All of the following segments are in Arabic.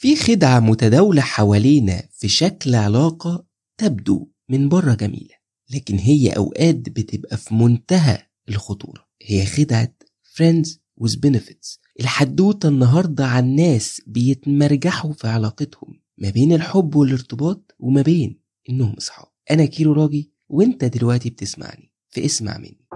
في خدعة متداولة حوالينا في شكل علاقة تبدو من بره جميلة لكن هي أوقات بتبقى في منتهى الخطورة. هي خدعة friends with benefits. الحدوتة النهاردة عن ناس بيتمرجحوا في علاقتهم ما بين الحب والارتباط وما بين إنهم أصحاب. أنا كيرو راجي وإنت دلوقتي بتسمعني فاسمع مني.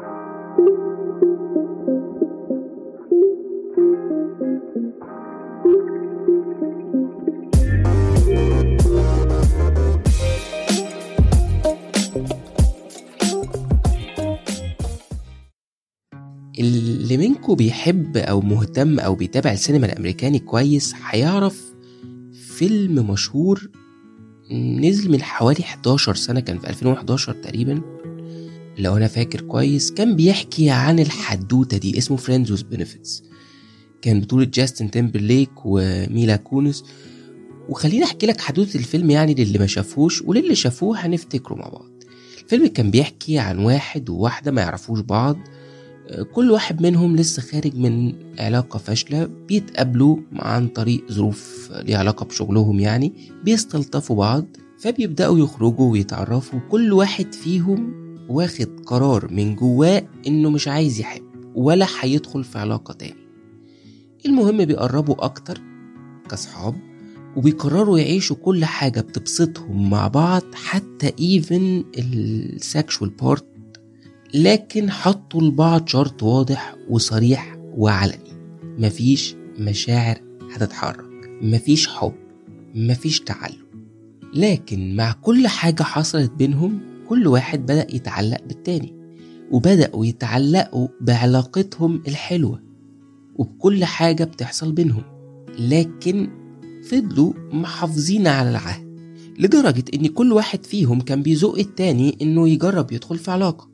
اللي منكم بيحب أو مهتم أو بيتابع السينما الأمريكاني كويس هيعرف فيلم مشهور نزل من حوالي 11 سنة كان في 2011 تقريبا. لو أنا فاكر كويس كان بيحكي عن الحدوتة دي اسمه Friends with Benefits. كان بطولة جاستن تيمبرليك وميلا كونس. وخليني أحكي لك حدوتة الفيلم يعني للي ما شافوش وللي شافوه هنفتكره مع بعض. الفيلم كان بيحكي عن واحد وواحدة ما يعرفوش بعض. كل واحد منهم لسه خارج من علاقة فاشلة بيتقابلوا عن طريق ظروف ليها علاقة بشغلهم يعني بيستلطفوا بعض فبيبدأوا يخرجوا ويتعرفوا كل واحد فيهم واخد قرار من جواه إنه مش عايز يحب ولا هيدخل في علاقة تاني. المهم بيقربوا أكتر كصحاب وبيقرروا يعيشوا كل حاجة بتبسطهم مع بعض حتى even ال sexual part لكن حطوا لبعض شرط واضح وصريح وعلني. مفيش مشاعر هتتحرك. مفيش حب. مفيش تعلق. لكن مع كل حاجة حصلت بينهم كل واحد بدأ يتعلق بالتاني. وبدأوا يتعلقوا بعلاقتهم الحلوة. وبكل حاجة بتحصل بينهم. لكن فضلوا محافظين على العهد. لدرجة إن كل واحد فيهم كان بيزق التاني إنه يجرب يدخل في علاقة.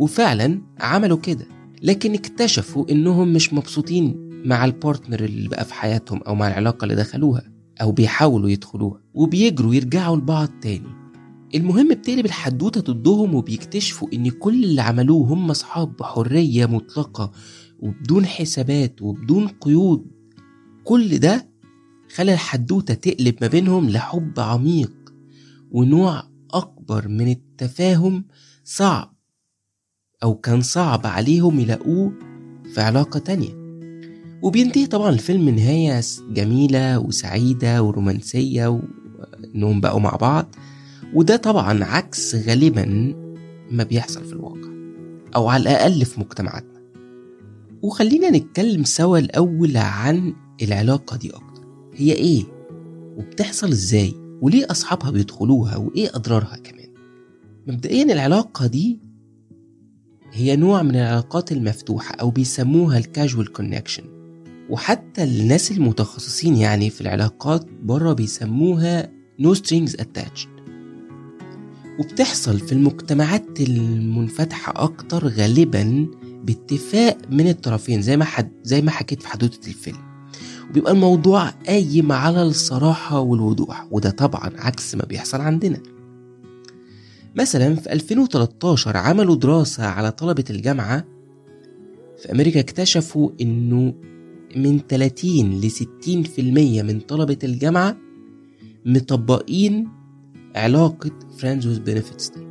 وفعلا عملوا كده لكن اكتشفوا إنهم مش مبسوطين مع البارتنر اللي بقى في حياتهم أو مع العلاقة اللي دخلوها أو بيحاولوا يدخلوها وبيجروا يرجعوا لبعض تاني. المهم بتقلب الحدوته ضدهم وبيكتشفوا إن كل اللي عملوه هم أصحاب بحريه مطلقة وبدون حسابات وبدون قيود. كل ده خلى الحدوتة تقلب ما بينهم لحب عميق ونوع أكبر من التفاهم صعب. أو كان صعب عليهم يلاقوه في علاقة تانية. وبينتهي طبعا الفيلم نهاية جميلة وسعيدة ورومانسية وإنهم بقوا مع بعض. وده طبعا عكس غالبا ما بيحصل في الواقع أو على الأقل في مجتمعاتنا. وخلينا نتكلم سوا الأول عن العلاقة دي أكتر. هي إيه؟ وبتحصل إزاي؟ وليه أصحابها بيدخلوها؟ وإيه أضرارها كمان؟ مبدئيا العلاقة دي هي نوع من العلاقات المفتوحة أو بيسموها الكاجوال كونكشن وحتى الناس المتخصصين يعني في العلاقات بره بيسموها no strings attached. وبتحصل في المجتمعات المنفتحة أكتر غالبا باتفاق من الطرفين زي ما حد زي ما حكيت في حدوتة الفيلم. وبيبقى الموضوع قايم على الصراحة والوضوح وده طبعا عكس ما بيحصل عندنا. مثلا في 2013 عملوا دراسة على طلبة الجامعة في أمريكا اكتشفوا إنه من 30 ل 60% من طلبة الجامعة مطبقين علاقة friends with benefits. دي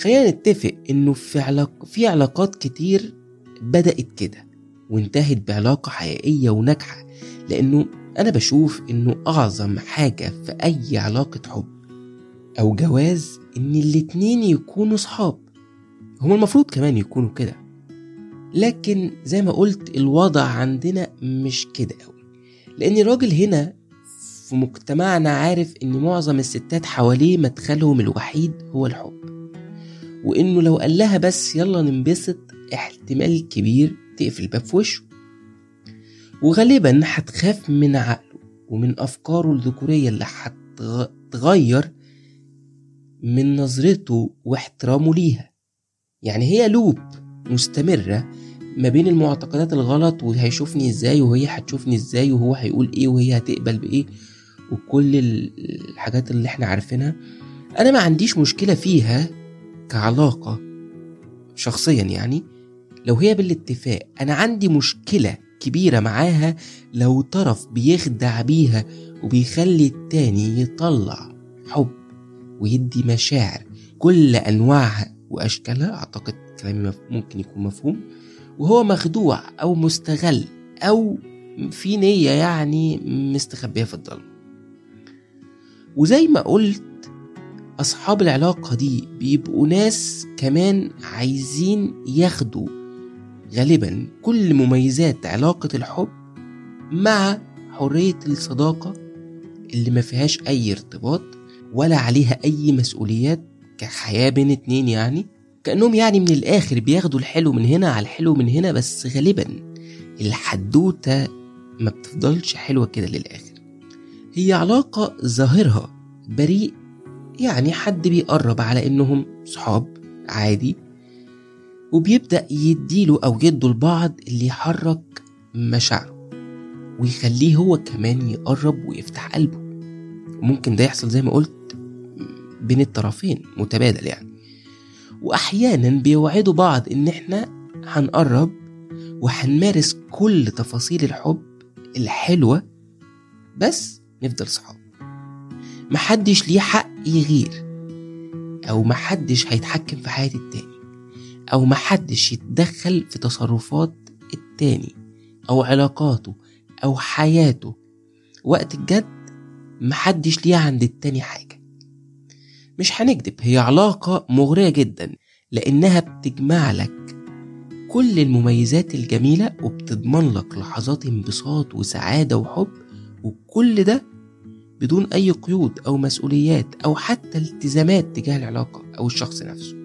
خلينا نتفق إنه في, علاق... في علاقات كتير بدأت كده وانتهت بعلاقة حقيقية وناجحة لأنه أنا بشوف إنه أعظم حاجة في أي علاقة حب أو جواز إن الاتنين يكونوا صحاب. هما المفروض كمان يكونوا كده. لكن زي ما قلت الوضع عندنا مش كده قوي لأن الراجل هنا في مجتمعنا عارف إن معظم الستات حواليه مدخلهم الوحيد هو الحب. وإنه لو قال لها بس يلا ننبسط احتمال كبير تقفل الباب في وشه. وغالبا هتخاف من عقله ومن أفكاره الذكورية اللي هتغير من نظرته واحترامه ليها. يعني هي لوب مستمرة ما بين المعتقدات الغلط وهيشوفني إزاي وهي هتشوفني إزاي وهو هيقول إيه وهي هتقبل بإيه وكل الحاجات اللي إحنا عارفينها. أنا ما عنديش مشكلة فيها كعلاقة شخصيا يعني. لو هي بالاتفاق أنا عندي مشكلة كبيرة معاها لو طرف بيخدع بيها وبيخلي التاني يطلع حب. ويدي مشاعر. كل أنواعها وأشكالها أعتقد كلامي ممكن يكون مفهوم. وهو مخدوع أو مستغل أو في نية يعني مستخبية في الضلمة وزي ما قلت أصحاب العلاقة دي بيبقوا ناس كمان عايزين ياخدوا غالبا كل مميزات علاقة الحب مع حرية الصداقة اللي ما فيهاش أي ارتباط ولا عليها أي مسؤوليات كحياة بين اتنين يعني؟ كأنهم يعني من الآخر بياخدوا الحلو من هنا على الحلو من هنا بس غالبا الحدوتة ما بتفضلش حلوة كده للآخر. هي علاقة ظاهرها بريء يعني حد بيقرب على إنهم صحاب عادي وبيبدأ يديله أو يدوا لبعض اللي يحرك مشاعره ويخليه هو كمان يقرب ويفتح قلبه. وممكن ده يحصل زي ما قلت؟ بين الطرفين متبادل يعني. وأحيانا بيوعدوا بعض إن إحنا هنقرب وهنمارس كل تفاصيل الحب الحلوة بس نفضل صحاب. محدش ليه حق يغير أو محدش هيتحكم في حياة التاني أو محدش يتدخل في تصرفات التاني أو علاقاته أو حياته. وقت الجد محدش ليه عند التاني حاجة. مش هنكدب هي علاقة مغرية جدا لأنها بتجمع لك كل المميزات الجميلة وبتضمن لك لحظات انبساط وسعادة وحب وكل ده بدون أي قيود أو مسؤوليات أو حتى التزامات تجاه العلاقة أو الشخص نفسه.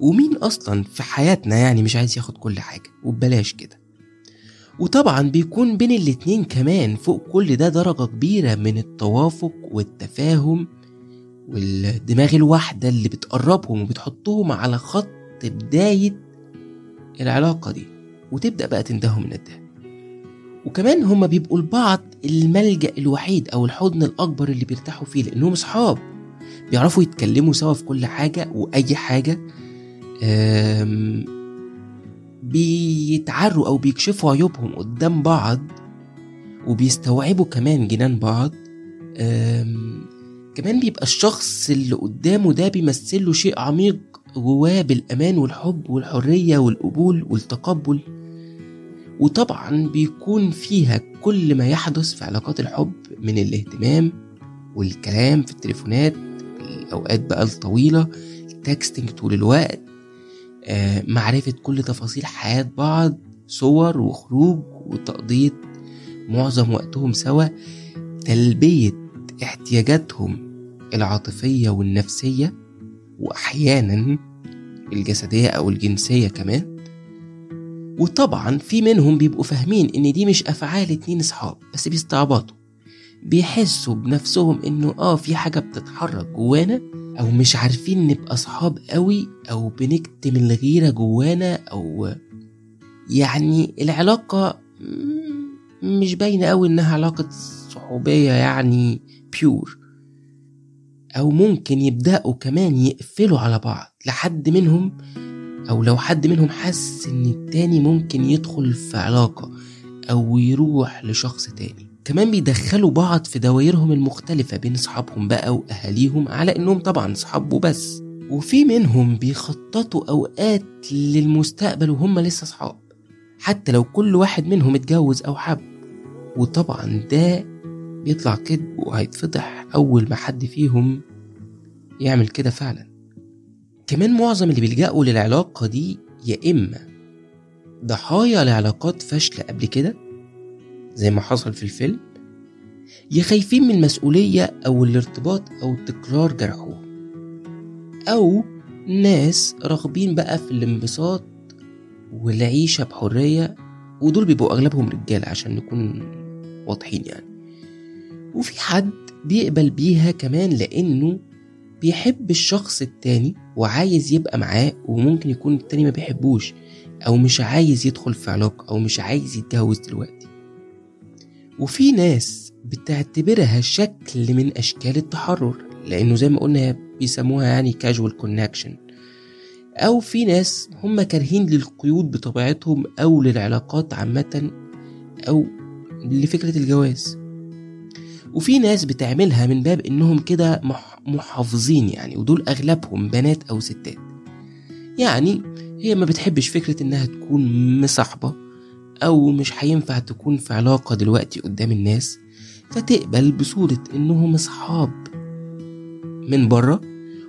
ومين أصلا في حياتنا يعني مش عايز ياخد كل حاجة؟ وببلاش كده. وطبعا بيكون بين الاتنين كمان فوق كل ده درجة كبيرة من التوافق والتفاهم والدماغ الواحدة اللي بتقربهم وبتحطهم على خط بداية العلاقة دي وتبدأ بقى تندهوا من الدهب وكمان هما بيبقوا لبعض الملجأ الوحيد أو الحضن الأكبر اللي بيرتاحوا فيه لأنهم صحاب. بيعرفوا يتكلموا سوا في كل حاجة وأي حاجة. بيتعروا أو بيكشفوا عيوبهم قدام بعض وبيستوعبوا كمان جنان بعض. كمان بيبقى الشخص اللي قدامه ده بيمثله شيء عميق جواه بالأمان والحب والحرية والقبول والتقبل. وطبعا بيكون فيها كل ما يحدث في علاقات الحب من الاهتمام والكلام في التليفونات الأوقات بقى الطويلة التكستنج طول الوقت آه، معرفة كل تفاصيل حياة بعض صور وخروج وتقضية معظم وقتهم سوا. تلبية احتياجاتهم العاطفية والنفسية وأحيانا الجسدية أو الجنسية كمان. وطبعا في منهم بيبقوا فاهمين إن دي مش أفعال اتنين أصحاب بس بيستعبطوا. بيحسوا بنفسهم إنه آه في حاجة بتتحرك جوانا أو مش عارفين نبقى أصحاب قوي أو بنكتم الغيرة جوانا أو يعني العلاقة مش باينة قوي إنها علاقة صحوبية يعني بيور أو ممكن يبدأوا كمان يقفلوا على بعض لحد منهم أو لو حد منهم حس إن التاني ممكن يدخل في علاقة أو يروح لشخص تاني. كمان بيدخلوا بعض في دوائرهم المختلفة بين أصحابهم بقى وأهاليهم على إنهم طبعا صحاب وبس. وفي منهم بيخططوا أوقات للمستقبل وهم لسه صحاب حتى لو كل واحد منهم اتجوز أو حب. وطبعا ده بيطلع كذب وهيتفضح أول ما حد فيهم يعمل كده فعلا. كمان معظم اللي بيلجأوا للعلاقة دي يا إما ضحايا لعلاقات فاشلة قبل كده زي ما حصل في الفيلم يا خايفين من المسؤولية أو الارتباط أو تكرار جرحهم أو ناس راغبين بقى في الانبساط والعيشة بحرية ودول بيبقوا أغلبهم رجالة عشان نكون واضحين يعني. وفي حد بيقبل بيها كمان لأنه بيحب الشخص التاني وعايز يبقى معاه وممكن يكون التاني ما بيحبوش أو مش عايز يدخل في علاقة أو مش عايز يتجوز دلوقتي. وفي ناس بتعتبرها شكل من أشكال التحرر لأنه زي ما قلنا بيسموها يعني casual connection. أو في ناس هم كارهين للقيود بطبيعتهم أو للعلاقات عامة أو لفكرة الجواز. وفي ناس بتعملها من باب إنهم كده مح- محافظين يعني ودول أغلبهم بنات أو ستات. يعني هي ما بتحبش فكرة إنها تكون مصاحبة أو مش هينفع تكون في علاقة دلوقتي قدام الناس فتقبل بصورة إنهم أصحاب من بره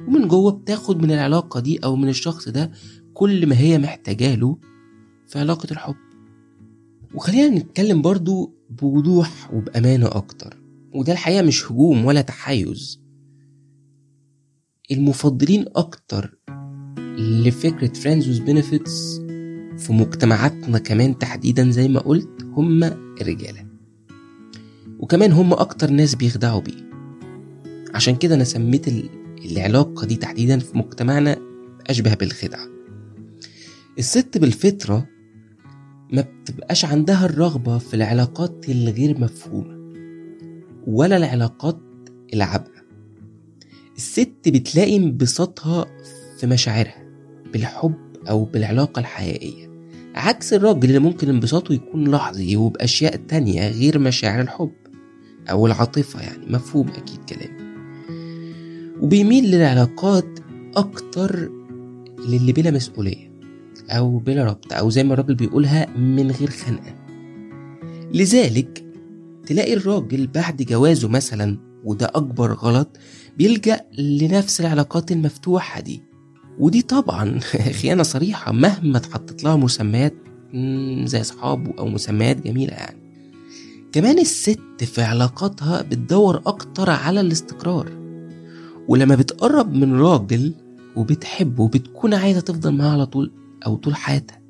ومن جوه بتاخد من العلاقة دي أو من الشخص ده كل ما هي محتاجاله في علاقة الحب. وخلينا نتكلم برضو بوضوح وبأمانة أكتر. وده الحقيقة مش هجوم ولا تحيز. المفضلين أكتر لفكرة friends with benefits في مجتمعاتنا كمان تحديدا زي ما قلت هم الرجالة. وكمان هم أكتر ناس بيخدعوا بيه. عشان كده أنا سميت ال- العلاقة دي تحديدا في مجتمعنا أشبه بالخدعة. الست بالفطرة ما بتبقاش عندها الرغبة في العلاقات الغير مفهومة. ولا العلاقات العابرة الست بتلاقي انبساطها في مشاعرها بالحب أو بالعلاقة الحقيقية. عكس الراجل اللي ممكن انبساطه يكون لحظي وبأشياء تانية غير مشاعر الحب أو العاطفة يعني مفهوم أكيد كلامي وبيميل للعلاقات أكتر للي بلا مسؤولية أو بلا ربط أو زي ما الراجل بيقولها من غير خنقة. لذلك تلاقي الراجل بعد جوازه مثلا وده أكبر غلط بيلجأ لنفس العلاقات المفتوحة دي. ودي طبعا خيانة صريحة مهما اتحطت لها مسميات زي أصحابه أو مسميات جميلة يعني. كمان الست في علاقاتها بتدور أكتر على الاستقرار. ولما بتقرب من راجل وبتحبه بتكون عايزة تفضل معاه على طول أو طول حياتها.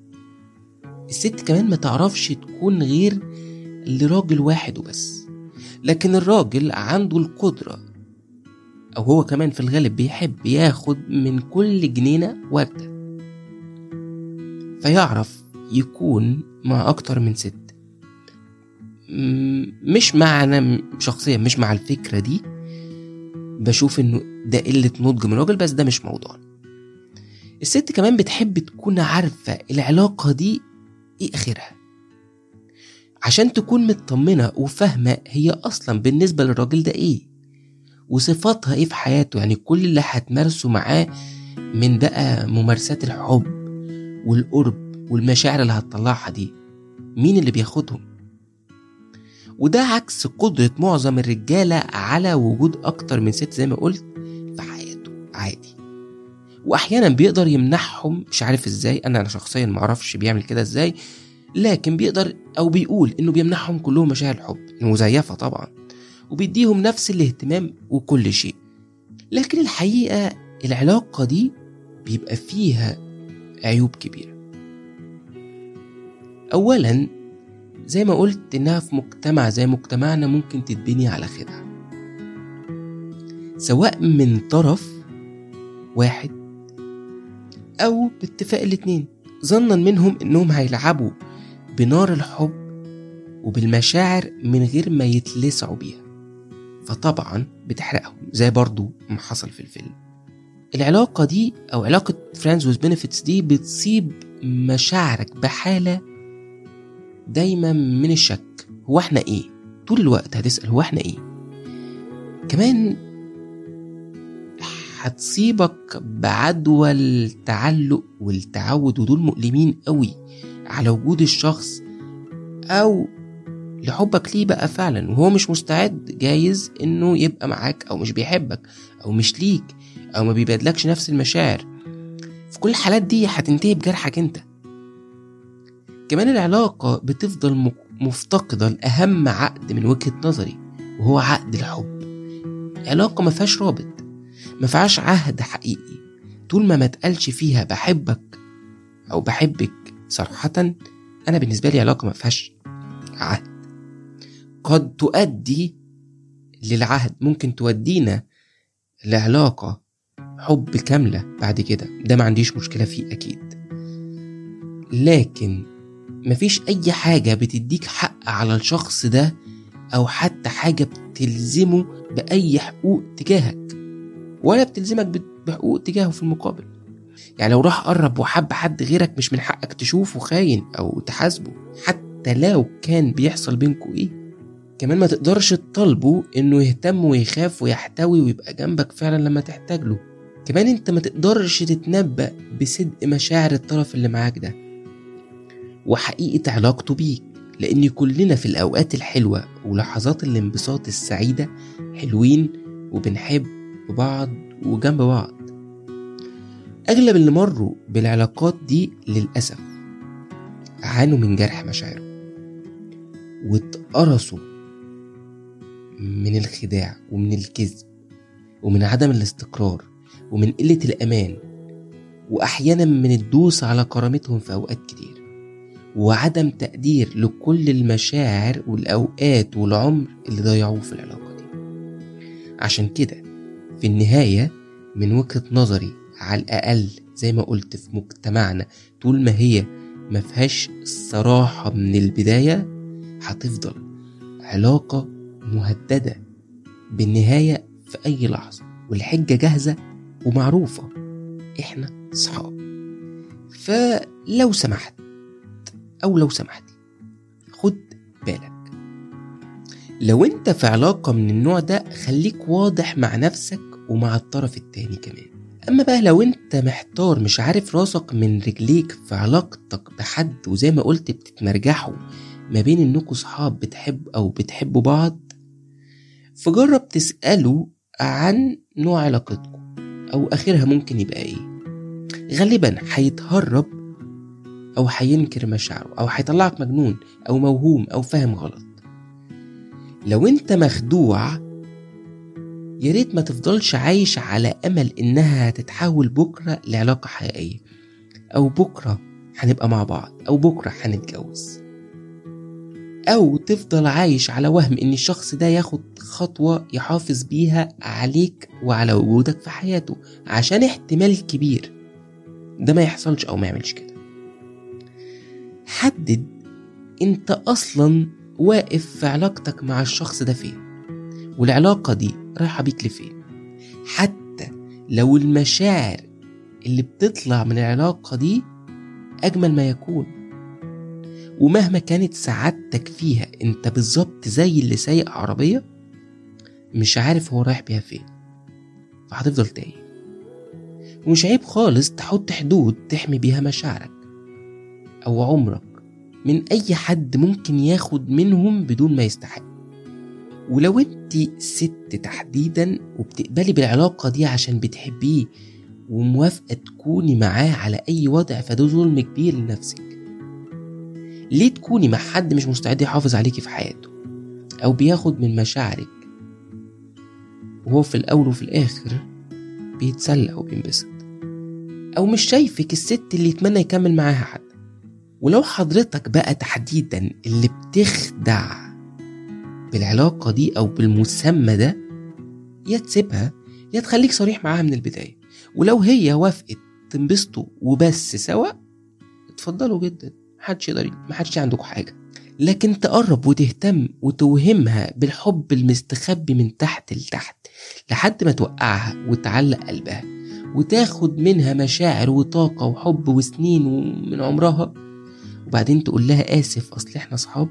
الست كمان ما تعرفش تكون غير لراجل واحد وبس. لكن الراجل عنده القدرة. أو هو كمان في الغالب بيحب ياخد من كل جنينة وردة. فيعرف يكون مع أكتر من ست. مش مع أنا شخصيا مش مع الفكرة دي. بشوف إنه ده قلة نضج من الراجل بس ده مش موضوعنا الست كمان بتحب تكون عارفة العلاقة دي إيه آخرها. عشان تكون مطمنة وفاهمة هي أصلا بالنسبة للراجل ده إيه وصفاتها إيه في حياته. يعني كل اللي هتمارسه معاه من بقى ممارسات الحب والقرب والمشاعر اللي هتطلعها دي مين اللي بياخدهم؟ وده عكس قدرة معظم الرجالة على وجود أكتر من ست زي ما قلت في حياته عادي. واحيانا بيقدر يمنحهم مش عارف إزاي أنا أنا شخصيا معرفش بيعمل كده إزاي لكن بيقدر أو بيقول إنه بيمنحهم كلهم مشاعر الحب مزيفه طبعا وبيديهم نفس الاهتمام وكل شيء. لكن الحقيقة العلاقة دي بيبقى فيها عيوب كبيرة. اولا زي ما قلت إنها في مجتمع زي مجتمعنا ممكن تتبني على خدعة. سواء من طرف واحد أو باتفاق الاتنين. ظنا منهم إنهم هيلعبوا بنار الحب وبالمشاعر من غير ما يتلسعوا بيها. فطبعا بتحرقهم زي برضو ما حصل في الفيلم. العلاقة دي أو علاقة friends with benefits دي بتصيب مشاعرك بحالة دايما من الشك. هو إحنا إيه؟ طول الوقت هتسأل هو إحنا إيه؟ كمان هتصيبك بعدوى التعلق والتعود ودول مؤلمين قوي على وجود الشخص أو لحبك ليه بقى فعلا. وهو مش مستعد جايز إنه يبقى معاك أو مش بيحبك أو مش ليك أو ما بيبادلكش نفس المشاعر. في كل الحالات دي هتنتهي بجرحك أنت. كمان العلاقة بتفضل مفتقدة لأهم عقد من وجهة نظري وهو عقد الحب. علاقة ما فيهاش رابط. ما فيهاش عهد حقيقي. طول ما ما تقالش فيها بحبك أو بحبك صراحة أنا بالنسبة لي علاقة ما فيهاش عهد. قد تؤدي للعهد ممكن تودينا لعلاقة حب كاملة بعد كده. ده ما عنديش مشكلة فيه أكيد. لكن مفيش أي حاجة بتديك حق على الشخص ده أو حتى حاجة بتلزمه بأي حقوق تجاهك. ولا بتلزمك بت- بحقوق تجاهه في المقابل. يعني لو راح قرب وحب حد غيرك مش من حقك تشوفه خاين أو تحاسبه حتى لو كان بيحصل بينكوا إيه كمان ما تقدرش تطالبه إنه يهتم ويخاف ويحتوي ويبقى جنبك فعلا لما تحتاج له. كمان أنت ما تقدرش تتنبأ بصدق مشاعر الطرف اللي معاك ده. وحقيقة علاقته بيك لأن كلنا في الأوقات الحلوة ولحظات الانبساط السعيدة حلوين وبنحب بعض وجنب بعض. أغلب اللي مروا بالعلاقات دي للأسف عانوا من جرح مشاعرهم واتقرصوا من الخداع ومن الكذب ومن عدم الاستقرار ومن قلة الأمان وأحيانا من الدوس على كرامتهم في أوقات كتير وعدم تقدير لكل المشاعر والأوقات والعمر اللي ضيعوه في العلاقة دي. عشان كده في النهاية من وجهة نظري على الأقل زي ما قلت في مجتمعنا طول ما هي ما فيهاش الصراحة من البداية هتفضل علاقة مهددة بالنهاية في أي لحظة والحجة جاهزة ومعروفة. إحنا صحاب. فلو سمحت أو لو سمحتي خد بالك. لو أنت في علاقة من النوع ده خليك واضح مع نفسك ومع الطرف التاني كمان. أما بقى لو أنت محتار مش عارف راسك من رجليك في علاقتك بحد وزي ما قلت بتتمرجحوا ما بين إنكوا صحاب بتحب أو بتحبوا بعض فجرب تسأله عن نوع علاقتكم أو آخرها ممكن يبقى إيه. غالبا هيتهرب أو هينكر مشاعره أو هيطلعك مجنون أو موهوم أو فاهم غلط. لو أنت مخدوع يا ريت ما تفضلش عايش على أمل إنها هتتحول بكرة لعلاقة حقيقية. أو بكرة هنبقى مع بعض أو بكرة هنتجوز. أو تفضل عايش على وهم إن الشخص ده ياخد خطوة يحافظ بيها عليك وعلى وجودك في حياته عشان احتمال كبير ده ما يحصلش أو ما يعملش كده. حدد أنت أصلا واقف في علاقتك مع الشخص ده فين. والعلاقة دي رايحة بيك لفين؟ حتى لو المشاعر اللي بتطلع من العلاقة دي أجمل ما يكون. ومهما كانت سعادتك فيها أنت بالظبط زي اللي سايق عربية مش عارف هو رايح بيها فين. فهتفضل تايه. ومش عيب خالص تحط حدود تحمي بيها مشاعرك أو عمرك من أي حد ممكن ياخد منهم بدون ما يستحق. ولو انت ست تحديدا وبتقبلي بالعلاقة دي عشان بتحبيه وموافقة تكوني معاه على أي وضع فده ظلم كبير لنفسك. ليه تكوني مع حد مش مستعد يحافظ عليكي في حياته أو بياخد من مشاعرك وهو في الأول وفي الآخر بيتسلى وبينبسط؟ أو مش شايفك الست اللي يتمنى يكمل معاها حد؟ ولو حضرتك بقى تحديدا اللي بتخدع بالعلاقة دي أو بالمسمى ده يا تسيبها يا تخليك صريح معاها من البداية. ولو هي وافقت تنبسطوا وبس سوا اتفضلوا جدا. محدش يقدر محدش عندكم حاجة. لكن تقرب وتهتم وتوهمها بالحب المستخبي من تحت لتحت لحد ما توقعها وتعلق قلبها وتاخد منها مشاعر وطاقة وحب وسنين من عمرها وبعدين تقول لها آسف أصل إحنا صحاب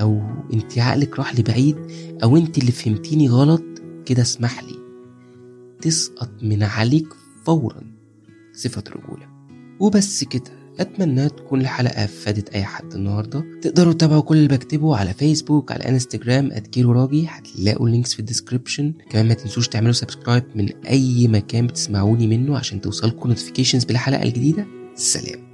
أو أنت عقلك راح لبعيد أو أنت اللي فهمتيني غلط كده اسمح لي. تسقط من عليك فورا صفة رجولة. وبس كده أتمنى تكون الحلقة فادت أي حد النهاردة. تقدروا تتابعوا كل اللي بكتبه على فيسبوك على انستجرام @كيرو راجي هتلاقوا ال links في ال description كمان ما تنسوش تعملوا subscribe من أي مكان بتسمعوني منه عشان توصلكم notifications بالحلقة الجديدة. سلام.